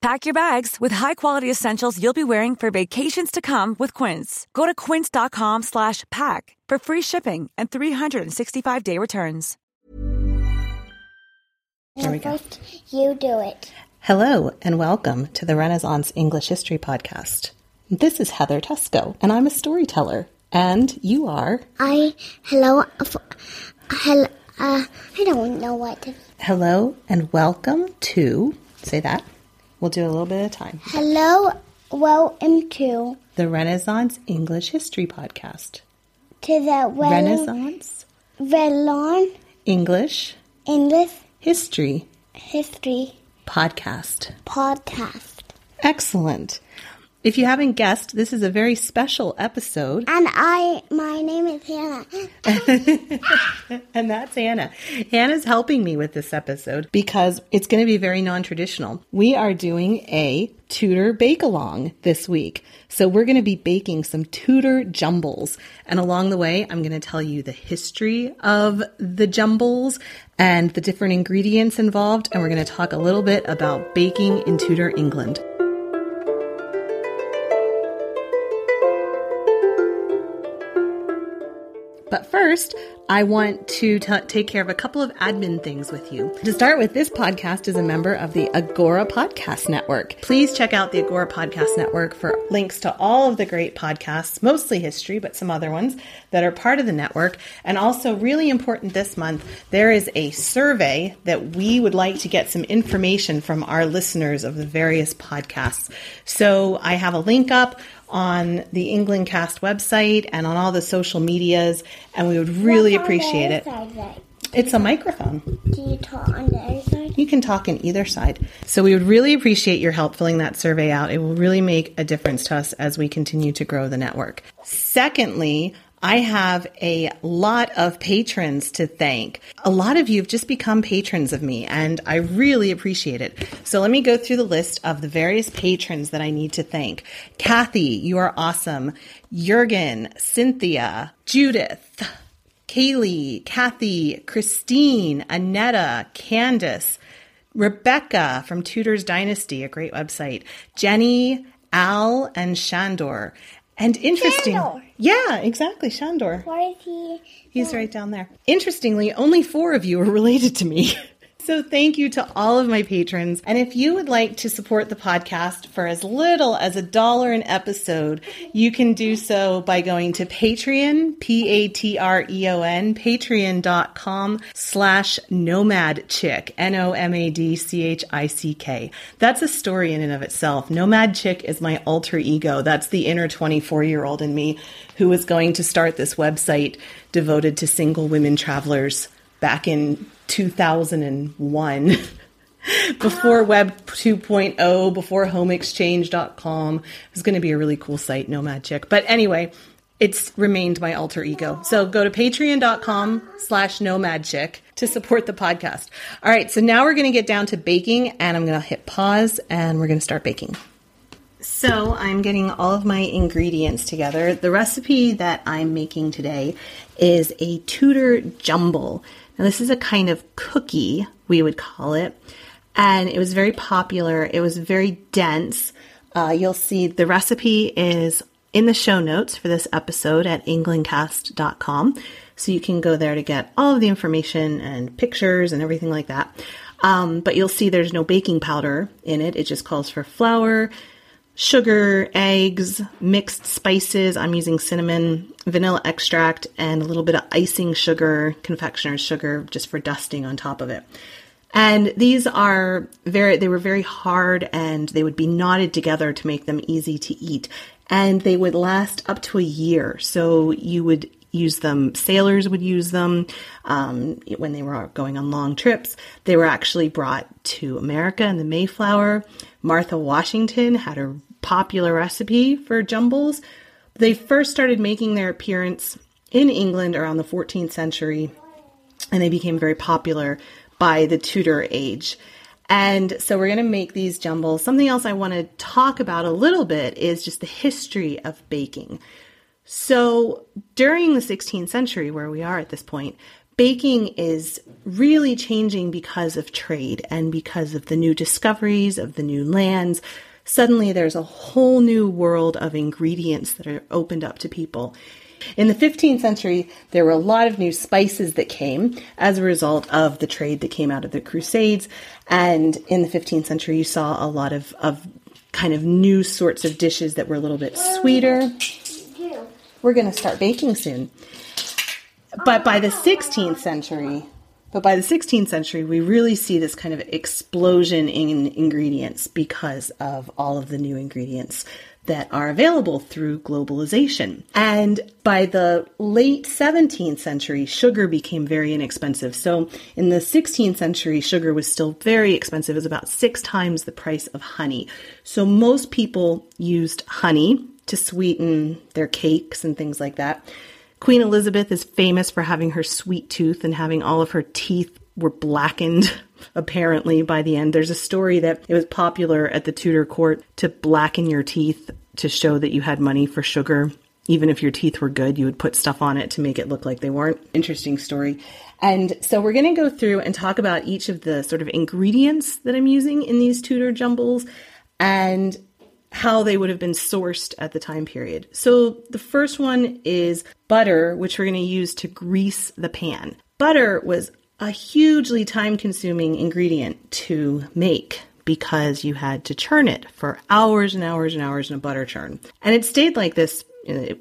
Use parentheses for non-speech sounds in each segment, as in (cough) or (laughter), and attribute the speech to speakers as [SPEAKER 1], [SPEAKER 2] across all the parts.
[SPEAKER 1] Pack your bags with high-quality essentials you'll be wearing for vacations to come with Quince. Go to quince.com slash pack for free shipping and 365-day returns.
[SPEAKER 2] There we go.
[SPEAKER 3] You do it.
[SPEAKER 2] Hello and welcome to the Renaissance English History Podcast. This is Heather Teysko, and I'm a storyteller. And you are
[SPEAKER 3] I hello, f- hello. Uh, I don't know what to.
[SPEAKER 2] hello and welcome to say that. We'll do a little bit at a time.
[SPEAKER 3] Hello, welcome to
[SPEAKER 2] The Renaissance English History Podcast.
[SPEAKER 3] to the Wel-
[SPEAKER 2] Renaissance
[SPEAKER 3] Velon
[SPEAKER 2] English
[SPEAKER 3] English
[SPEAKER 2] History
[SPEAKER 3] History
[SPEAKER 2] Podcast.
[SPEAKER 3] Podcast,
[SPEAKER 2] Excellent. If you haven't guessed, this is a very special episode.
[SPEAKER 3] and I. My name is Hannah. (laughs) (laughs)
[SPEAKER 2] And that's Anna. Hannah's helping me with this episode because it's going to be very non traditional. We are doing a Tudor bake along this week. So we're going to be baking some Tudor jumbles. And along the way, I'm going to tell you the history of the jumbles and the different ingredients involved. And we're going to talk a little bit about baking in Tudor England. But first, I want to t- take care of a couple of admin things with you. To start with, this podcast is a member of the Agora Podcast Network. Please check out the Agora Podcast Network for links to all of the great podcasts, mostly history, but some other ones that are part of the network. And also, really important this month, there is a survey that we would like to get some information from our listeners of the various podcasts. So I have a link up on the England Cast website and on all the social medias, and we would really appreciate it. It's a microphone.
[SPEAKER 3] Do you talk on the other side?
[SPEAKER 2] You can talk in either side. So we would really appreciate your help filling that survey out. It will really make a difference to us as we continue to grow the network. Secondly, I have a lot of patrons to thank. A lot of you have just become patrons of me, and I really appreciate it. So let me go through the list of the various patrons that I need to thank. Kathy, you are awesome. Jurgen, Cynthia, Judith, Kaylee, Kathy, Christine, Annetta, Candace, Rebecca from Tudors Dynasty, a great website, Jenny, Al, and Shandor. And interesting.
[SPEAKER 3] Shandor.
[SPEAKER 2] Yeah, exactly, Shandor.
[SPEAKER 3] Where is he?
[SPEAKER 2] He's right down there. Interestingly, only four of you are related to me. (laughs) So thank you to all of my patrons. And if you would like to support the podcast for as little as a dollar an episode, you can do so by going to Patreon, P-A-T-R-E-O-N, patreon.com slash nomad chick, N-O-M-A-D-C-H-I-C-K. That's a story in and of itself. Nomad chick is my alter ego. That's the inner 24 year old in me who was going to start this website devoted to single women travelers back in 2001 (laughs) before web 2.0 before homeexchange.com it was going to be a really cool site nomad chick but anyway it's remained my alter ego. So go to patreon.com slash nomad chick to support the podcast. All right so now we're going to get down to baking and i'm going to hit pause and we're going to start baking so I'm getting all of my ingredients together. The recipe that I'm making today is a Tudor jumble. Now this is a kind of cookie, we would call it. And it was very popular. It was very dense. Uh, you'll see the recipe is in the show notes for this episode at englandcast.com. So you can go there to get all of the information and pictures and everything like that. Um, but you'll see there's no baking powder in it. It just calls for flour, sugar, eggs, mixed spices. I'm using cinnamon, vanilla extract, and a little bit of icing sugar, confectioner's sugar, just for dusting on top of it. And these are very, they were very hard and they would be knotted together to make them easy to eat. And they would last up to a year. So you would use them, sailors would use them um, when they were going on long trips. They were actually brought to America in the Mayflower. Martha Washington had a popular recipe for jumbles. They first started making their appearance in England around the 14th century, and they became very popular by the Tudor age. And so we're going to make these jumbles. Something else I want to talk about a little bit is just the history of baking. So during the 16th century, where we are at this point, baking is really changing because of trade and because of the new discoveries of the new lands suddenly there's a whole new world of ingredients that are opened up to people. In the 15th century, there were a lot of new spices that came as a result of the trade that came out of the Crusades. And in the 15th century, you saw a lot of, of kind of new sorts of dishes that were a little bit sweeter. We're going to start baking soon. But by the 16th century, but by the 16th century, we really see this kind of explosion in ingredients because of all of the new ingredients that are available through globalization. And by the late 17th century, sugar became very inexpensive. So in the 16th century, sugar was still very expensive. It was about six times the price of honey. So most people used honey to sweeten their cakes and things like that. Queen Elizabeth is famous for having her sweet tooth and having all of her teeth were blackened (laughs) apparently by the end. There's a story that it was popular at the Tudor court to blacken your teeth to show that you had money for sugar. Even if your teeth were good, you would put stuff on it to make it look like they weren't. Interesting story. And so we're going to go through and talk about each of the sort of ingredients that I'm using in these Tudor jumbles and how they would have been sourced at the time period. So the first one is butter, which we're going to use to grease the pan. Butter was a hugely time consuming ingredient to make because you had to churn it for hours and hours and hours in a butter churn. And it stayed like this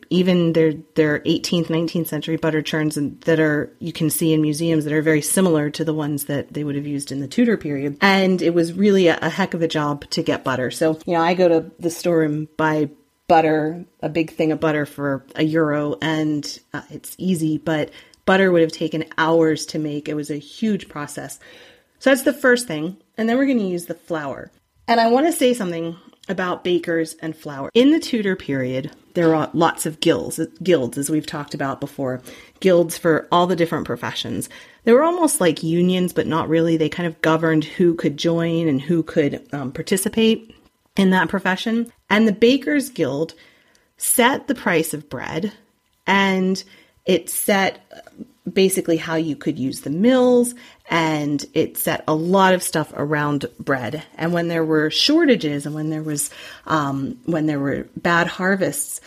[SPEAKER 2] even their their 18th 19th century butter churns that are you can see in museums that are very similar to the ones that they would have used in the Tudor period. And it was really a, a heck of a job to get butter. So you know I go to the store and buy butter a big thing of butter for a euro and uh, it's easy but butter would have taken hours to make. It was a huge process. So that's the first thing. And then we're going to use the flour. And I want to say something about bakers and flour. In the Tudor period, there are lots of guilds, guilds as we've talked about before, guilds for all the different professions. They were almost like unions, but not really. They kind of governed who could join and who could um, participate in that profession. And the Bakers Guild set the price of bread and it set basically how you could use the mills and it set a lot of stuff around bread. And when there were shortages and when there was um, when there were bad harvests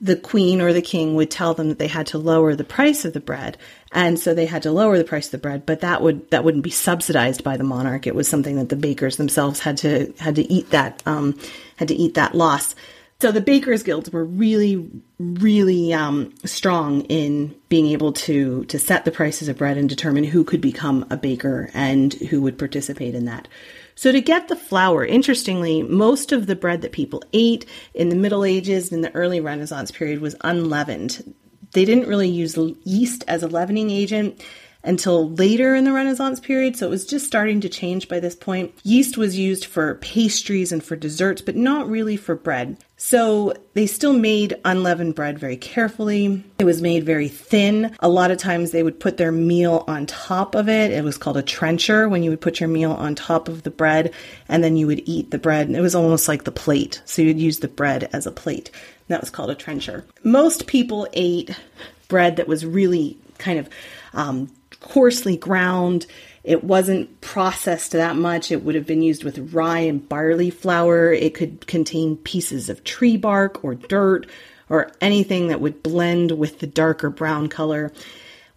[SPEAKER 2] the queen or the king would tell them that they had to lower the price of the bread. And so they had to lower the price of the bread but that would that wouldn't be subsidized by the monarch. It was something that the bakers themselves had to had to eat that um, had to eat that loss so the bakers guilds were really, really um, strong in being able to to set the prices of bread and determine who could become a baker and who would participate in that. So to get the flour, interestingly, most of the bread that people ate in the Middle Ages and the early Renaissance period was unleavened. They didn't really use yeast as a leavening agent until later in the Renaissance period, so it was just starting to change by this point. Yeast was used for pastries and for desserts, but not really for bread. So they still made unleavened bread very carefully. It was made very thin. A lot of times they would put their meal on top of it. It was called a trencher when you would put your meal on top of the bread and then you would eat the bread. It was almost like the plate. So you'd use the bread as a plate. that was called a trencher. Most people ate bread that was really kind of um, coarsely ground. It wasn't processed that much. It would have been used with rye and barley flour. It could contain pieces of tree bark or dirt or anything that would blend with the darker brown color.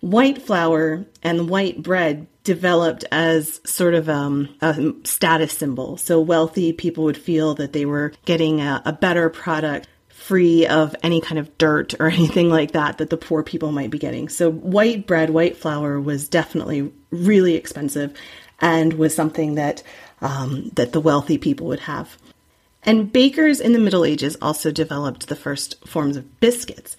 [SPEAKER 2] white flour and white bread developed as sort of um, a status symbol. So wealthy people would feel that they were getting a, a better product free of any kind of dirt or (laughs) anything like that that the poor people might be getting. So white bread, white flour was definitely really expensive and was something that um, that the wealthy people would have. And bakers in the Middle Ages also developed the first forms of biscuits.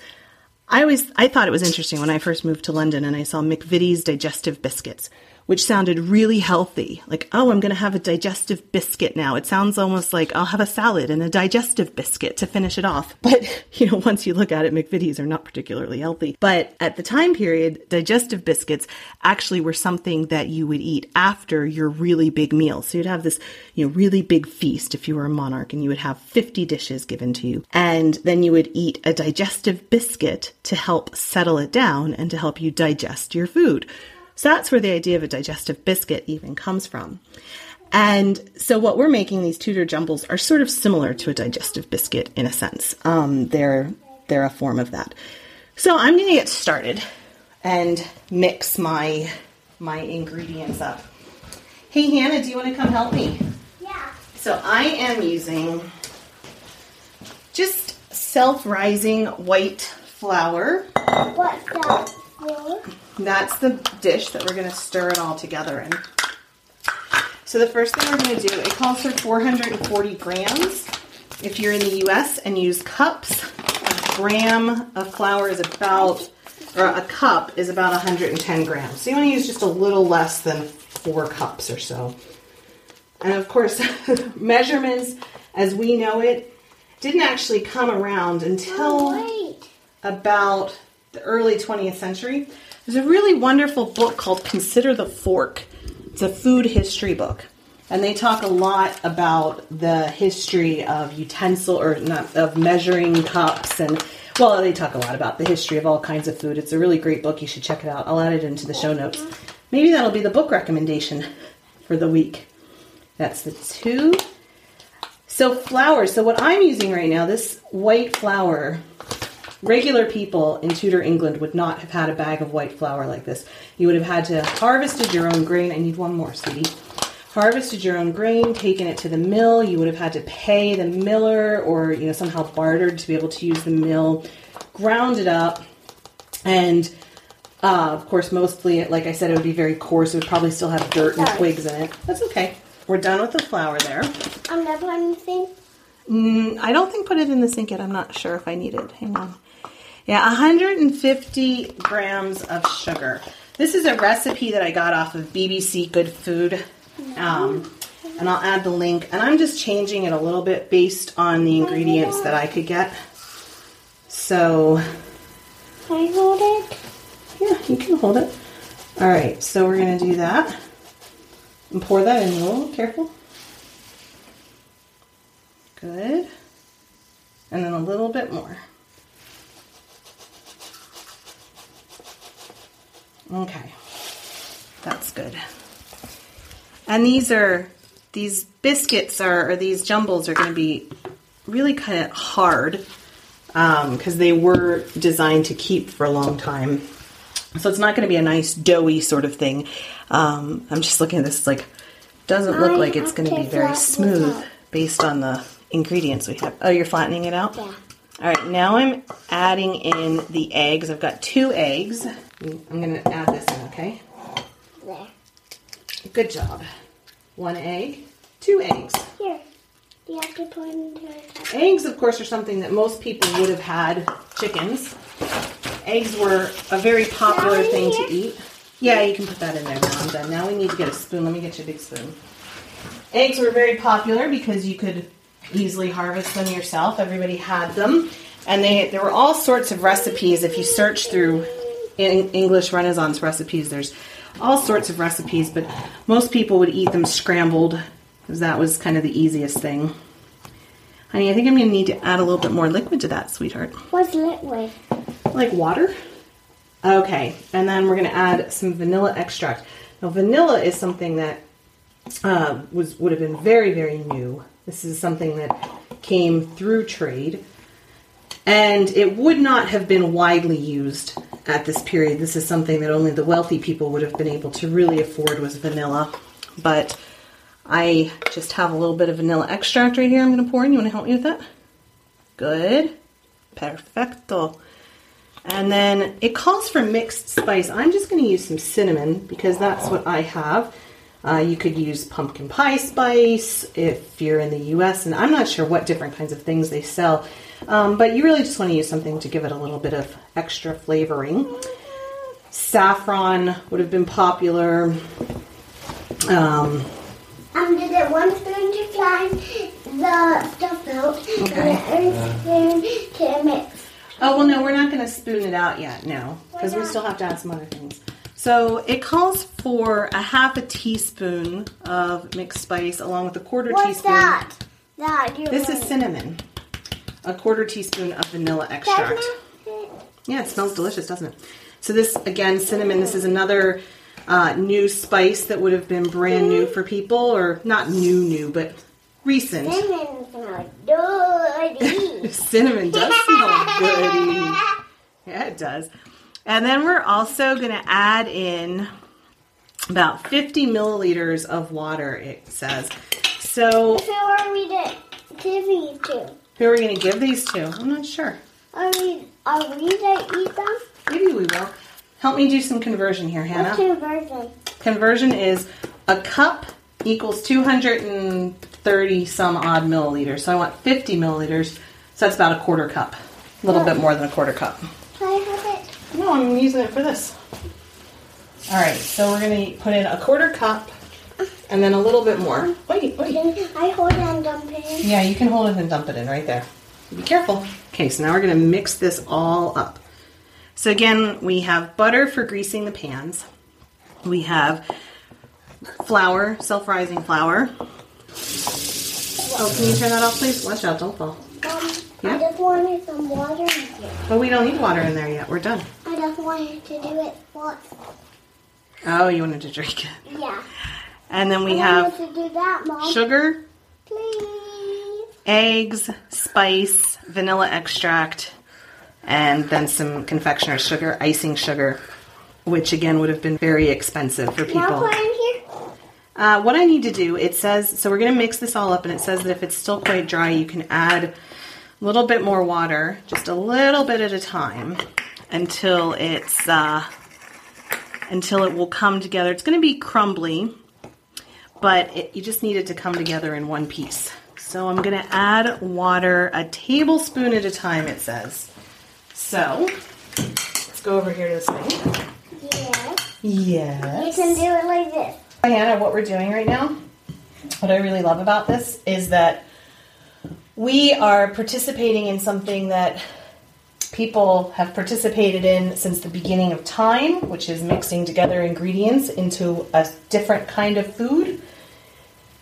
[SPEAKER 2] I always I thought it was interesting when I first moved to London and I saw McVitie's digestive biscuits, which sounded really healthy. Like, oh, I'm going to have a digestive biscuit now. It sounds almost like I'll have a salad and a digestive biscuit to finish it off. (laughs) But, you know, once you look at it, McVitie's are not particularly healthy. But at the time period, digestive biscuits actually were something that you would eat after your really big meal. So you'd have this, you know, really big feast if you were a monarch and you would have 50 dishes given to you. And then you would eat a digestive biscuit to help settle it down and to help you digest your food. So that's where the idea of a digestive biscuit even comes from. And so what we're making these Tudor jumbles are sort of similar to a digestive biscuit in a sense. Um, they're they're a form of that. So I'm going to get started and mix my my ingredients up. Hey Hannah, do you want to come help me?
[SPEAKER 3] Yeah.
[SPEAKER 2] So I am using just self-rising white flour.
[SPEAKER 3] What's that for?
[SPEAKER 2] That's the dish that we're going to stir it all together in. So the first thing we're going to do, it calls for 440 grams. If you're in the US and use cups, a gram of flour is about, or a cup is about 110 grams. So you want to use just a little less than four cups or so. And of course, (laughs) measurements as we know it didn't actually come around until oh,
[SPEAKER 3] Wait.
[SPEAKER 2] about the early 20th century. There's a really wonderful book called Consider the Fork. It's a food history book. And they talk a lot about the history of utensil or not of measuring cups and well, they talk a lot about the history of all kinds of food. It's a really great book. You should check it out. I'll add it into the show notes. Maybe that'll be the book recommendation for the week. That's the two. So flour. So what I'm using right now, this white flour, regular people in Tudor England would not have had a bag of white flour like this. You would have had to harvested your own grain. I need one more, sweetie. Harvested your own grain, taken it to the mill. You would have had to pay the miller or you know somehow bartered to be able to use the mill. Ground it up, and uh, of course, mostly, like I said, it would be very coarse. It would probably still have dirt and
[SPEAKER 3] Sorry.
[SPEAKER 2] twigs in it. That's okay. We're done with the flour there.
[SPEAKER 3] I'm never anything.
[SPEAKER 2] Mm, I don't think put it in the sink yet. I'm not sure if I need it. Hang on. Yeah, 150 grams of sugar. This is a recipe that I got off of BBC Good Food. Um, and I'll add the link. And I'm just changing it a little bit based on the ingredients that I could get. So,
[SPEAKER 3] Can I hold it?
[SPEAKER 2] yeah, you can hold it. All right, so we're going to do that. And pour that in a little, careful. Good. And then a little bit more. Okay. That's good. And these are these biscuits are or these jumbles are going to be really kind of hard because they were designed to keep for a long time. So it's not going to be a nice doughy sort of thing. Um, I'm just looking at this. Like doesn't look
[SPEAKER 3] I
[SPEAKER 2] like it's going to
[SPEAKER 3] to
[SPEAKER 2] be very smooth based on the ingredients we have. Oh, you're flattening it out.
[SPEAKER 3] Yeah.
[SPEAKER 2] All right, now I'm adding in the eggs. I've got two eggs. Mm, I'm going to add this in, okay?
[SPEAKER 3] There.
[SPEAKER 2] Good job. One egg, two eggs.
[SPEAKER 3] Here. You have to put into.
[SPEAKER 2] Eggs, of course, are something that most people would have had. Chickens. Eggs were a very popular thing to eat. Yeah, you can put that in there now. I'm done. Now we need to get a spoon. Let me get you a big spoon. Eggs were very popular because you could easily harvest them yourself. Everybody had them. And they there were all sorts of recipes. If you search through in English Renaissance recipes, there's all sorts of recipes, but most people would eat them scrambled because that was kind of the easiest thing. Honey, I think I'm going to need to add a little bit more liquid to that, sweetheart.
[SPEAKER 3] What's liquid?
[SPEAKER 2] Like water? Okay, and then we're going to add some vanilla extract. Now, vanilla is something that uh, was would have been very, very new. This is something that came through trade, and it would not have been widely used at this period. This is something that only the wealthy people would have been able to really afford was vanilla. But I just have a little bit of vanilla extract right here I'm going to pour in. You want to help me with that? Good. Perfecto. And then it calls for mixed spice. I'm just going to use some cinnamon because that's what I have. Uh, you could use pumpkin pie spice if you're in the US, and I'm not sure what different kinds of things they sell, um, but you really just want to use something to give it a little bit of extra flavoring. Saffron would have been popular. Um,
[SPEAKER 3] Um, did it one spoon to fry the stuff out,
[SPEAKER 2] Okay.
[SPEAKER 3] and the other spoon to mix.
[SPEAKER 2] Oh, well, no, we're not going to spoon it out yet, no, because we still have to add some other things. So it calls for a half a teaspoon of mixed spice along with a quarter
[SPEAKER 3] What's
[SPEAKER 2] teaspoon.
[SPEAKER 3] that? That you
[SPEAKER 2] This is cinnamon. A quarter teaspoon of vanilla extract. Yeah, it smells delicious, doesn't it? So this, again, cinnamon, this is another uh, new spice that would have been brand new for people, or not new, new, but recent.
[SPEAKER 3] Cinnamon smells dirty. (laughs)
[SPEAKER 2] Cinnamon does smell goody. Yeah, it does. And then we're also going to add in about 50 milliliters of water, it says. So,
[SPEAKER 3] Who are we to give these to?
[SPEAKER 2] Who are we going to give these to? I'm not sure.
[SPEAKER 3] Are we, are we going to eat them?
[SPEAKER 2] Maybe we will. Help me do some conversion here, Hannah.
[SPEAKER 3] your version?
[SPEAKER 2] Conversion is a cup equals 230 some odd milliliters. So I want 50 milliliters. So that's about a quarter cup. A little bit more than a quarter cup.
[SPEAKER 3] Can I have it?
[SPEAKER 2] No, I'm using it for this. All right, so we're gonna put in a quarter cup and then a little bit more. Wait, wait.
[SPEAKER 3] Can I hold and dump it in?
[SPEAKER 2] Yeah, you can hold it and dump it in right there. Be careful. Okay, so now we're gonna mix this all up. So again, we have butter for greasing the pans. We have flour, self-rising flour. Oh, can you turn that off, please? Watch out, don't fall.
[SPEAKER 3] Um,
[SPEAKER 2] Yeah?
[SPEAKER 3] I just wanted some water in here.
[SPEAKER 2] But we don't need water in there yet. We're done.
[SPEAKER 3] I just wanted to do it once.
[SPEAKER 2] Oh, you wanted to drink it.
[SPEAKER 3] Yeah.
[SPEAKER 2] And then we have
[SPEAKER 3] to do that,
[SPEAKER 2] sugar,
[SPEAKER 3] Please.
[SPEAKER 2] eggs, spice, vanilla extract, and then some confectioner's sugar, icing sugar, which again would have been very expensive for
[SPEAKER 3] Now
[SPEAKER 2] people.
[SPEAKER 3] put in here.
[SPEAKER 2] Uh, what I need to do, it says, so we're going to mix this all up, and it says that if it's still quite dry, you can add a little bit more water, just a little bit at a time, until it's uh, until it will come together. It's going to be crumbly, but it, you just need it to come together in one piece. So I'm going to add water a tablespoon at a time. It says. So let's go over here to this thing.
[SPEAKER 3] Yes.
[SPEAKER 2] Yes.
[SPEAKER 3] You can do it like this.
[SPEAKER 2] Diana, what we're doing right now, what I really love about this is that we are participating in something that people have participated in since the beginning of time, which is mixing together ingredients into a different kind of food.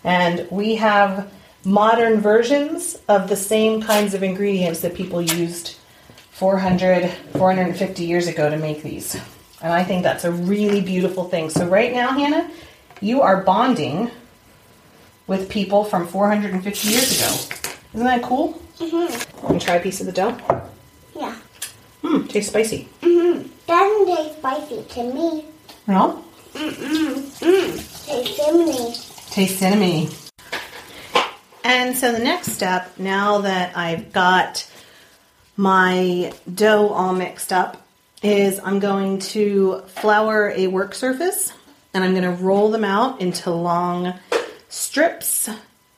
[SPEAKER 2] And we have modern versions of the same kinds of ingredients that people used 400, 450 years ago to make these. And I think that's a really beautiful thing. So, right now, Hannah, you are bonding with people from 450 years ago. Isn't that cool? Mm-hmm. Want to try a piece of the dough?
[SPEAKER 3] Yeah.
[SPEAKER 2] Hmm, tastes spicy.
[SPEAKER 3] Mm-hmm. Doesn't taste spicy to me.
[SPEAKER 2] No? Mm-mm. Mm.
[SPEAKER 3] Tastes cinnamony.
[SPEAKER 2] Tastes cinnamony. And so the next step, now that I've got my dough all mixed up, is I'm going to flour a work surface and I'm going to roll them out into long strips.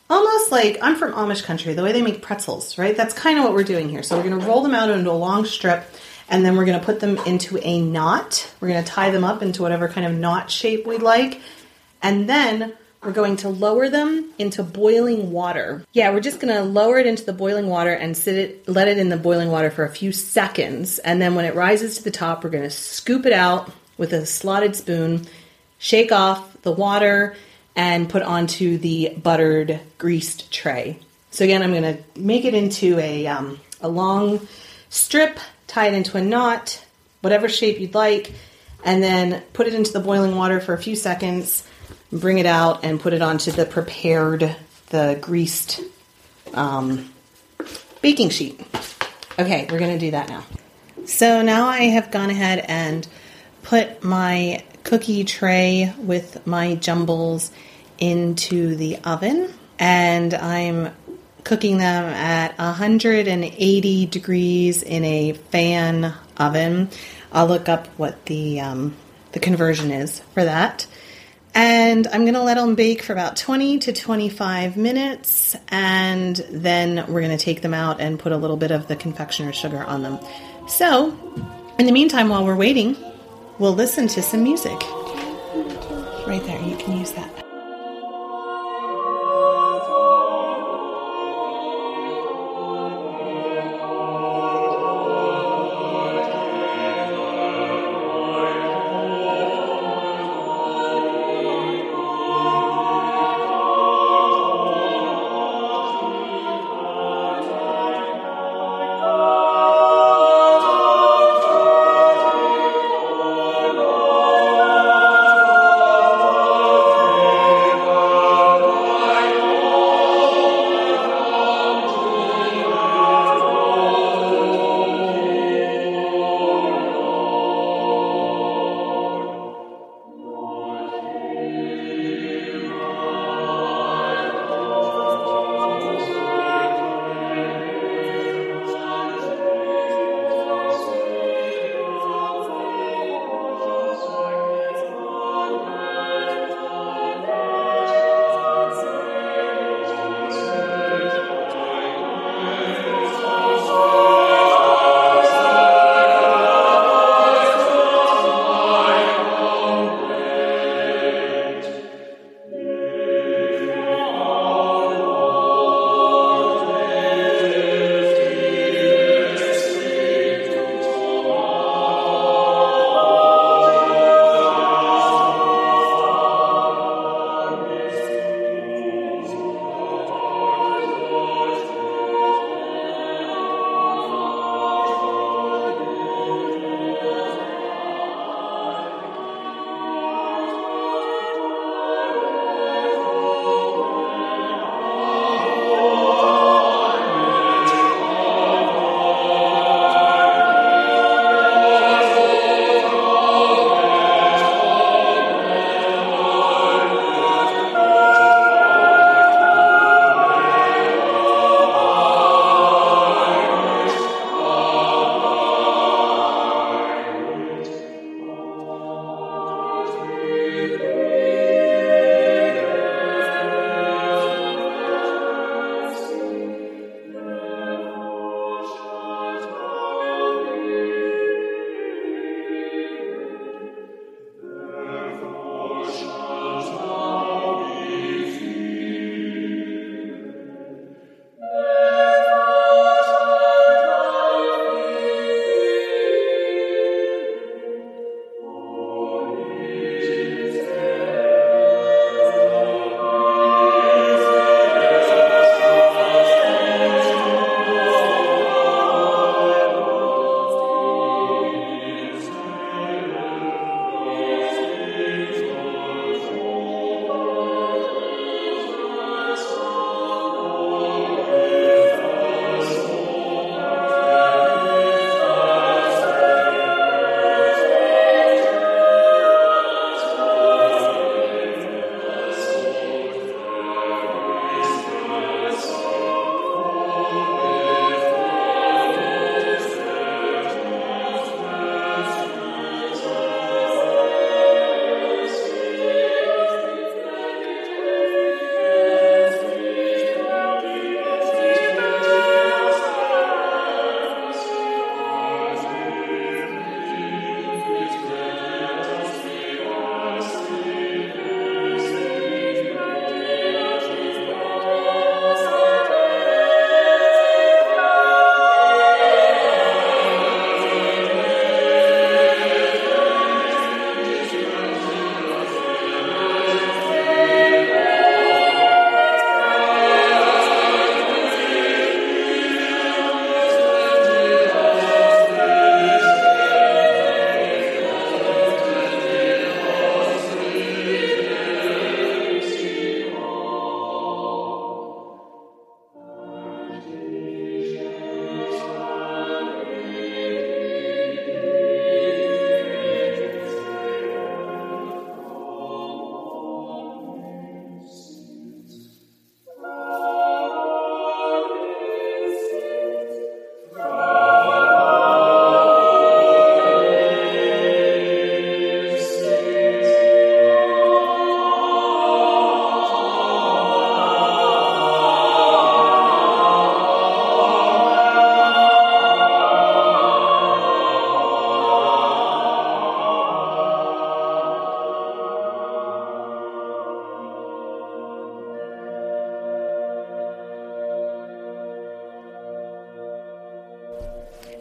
[SPEAKER 2] Almost like I'm from Amish country, the way they make pretzels, right? That's kind of what we're doing here. So we're going to roll them out into a long strip and then we're going to put them into a knot. We're going to tie them up into whatever kind of knot shape we'd like. And then we're going to lower them into boiling water. Yeah, we're just going to lower it into the boiling water and sit it, let it in the boiling water for a few seconds. And then when it rises to the top, we're going to scoop it out with a slotted spoon, shake off the water, and put onto the buttered, greased tray. So again, I'm going to make it into a, um, a long strip, tie it into a knot, whatever shape you'd like, and then put it into the boiling water for a few seconds bring it out and put it onto the prepared, the greased um, baking sheet. Okay, we're gonna do that now. So now I have gone ahead and put my cookie tray with my jumbles into the oven and I'm cooking them at 180 degrees in a fan oven. I'll look up what the um, the conversion is for that. And I'm going to let them bake for about 20 to 25 minutes, and then we're going to take them out and put a little bit of the confectioner's sugar on them. So, in the meantime, while we're waiting, we'll listen to some music. Right there, you can use that.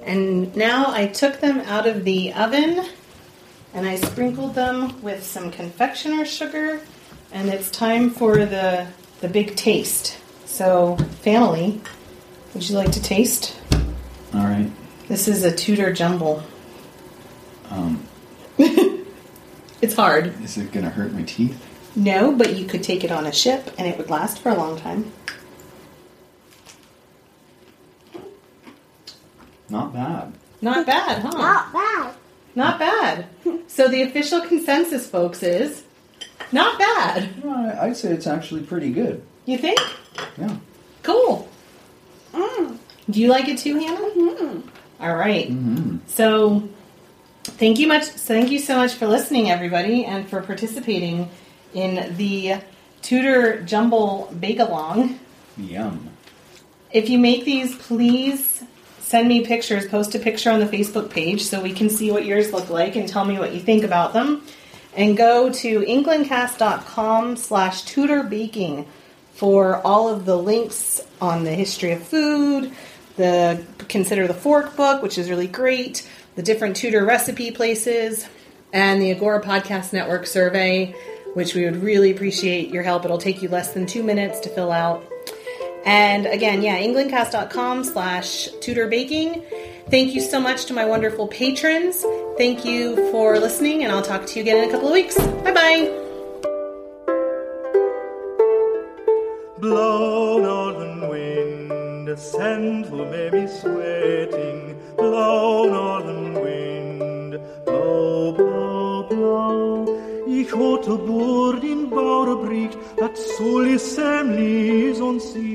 [SPEAKER 2] And now I took them out of the oven and I sprinkled them with some confectioner sugar and it's time for the the big taste. So, family, would you like to taste?
[SPEAKER 4] All right.
[SPEAKER 2] This is a Tudor jumble.
[SPEAKER 4] Um, (laughs)
[SPEAKER 2] It's hard.
[SPEAKER 4] is it gonna hurt my teeth?
[SPEAKER 2] No, but you could take it on a ship and it would last for a long time.
[SPEAKER 4] Not bad.
[SPEAKER 2] Not bad, huh?
[SPEAKER 3] Not bad.
[SPEAKER 2] Not bad. So the official consensus, folks, is not bad.
[SPEAKER 4] No, I- I'd say it's actually pretty good.
[SPEAKER 2] You think?
[SPEAKER 4] Yeah.
[SPEAKER 2] Cool. Mm. Do you like it too, Hannah? Mmm. All right. Mmm. So, thank you much. Thank you so much for listening, everybody, and for participating in the Tudor Jumble Bake Along.
[SPEAKER 4] Yum.
[SPEAKER 2] If you make these, please send me pictures. Post a picture on the Facebook page so we can see what yours look like and tell me what you think about them. And go to englandcast.com slash tudor baking for all of the links on the history of food, the Consider the Fork book, which is really great, the different Tudor recipe places, and the Agora Podcast Network survey, which we would really appreciate your help. It'll take you less than two minutes to fill out. And again, yeah, englandcast.com slash tudor baking. Thank you so much to my wonderful patrons. Thank you for listening, and I'll talk to you again in a couple of weeks. Bye bye.
[SPEAKER 5] Blow, northern wind, send who may be sweating. Blow, northern wind, blow, blow, blow. Ich hatte Bord in Bauerbricht, dat soll ich semlis und sieht.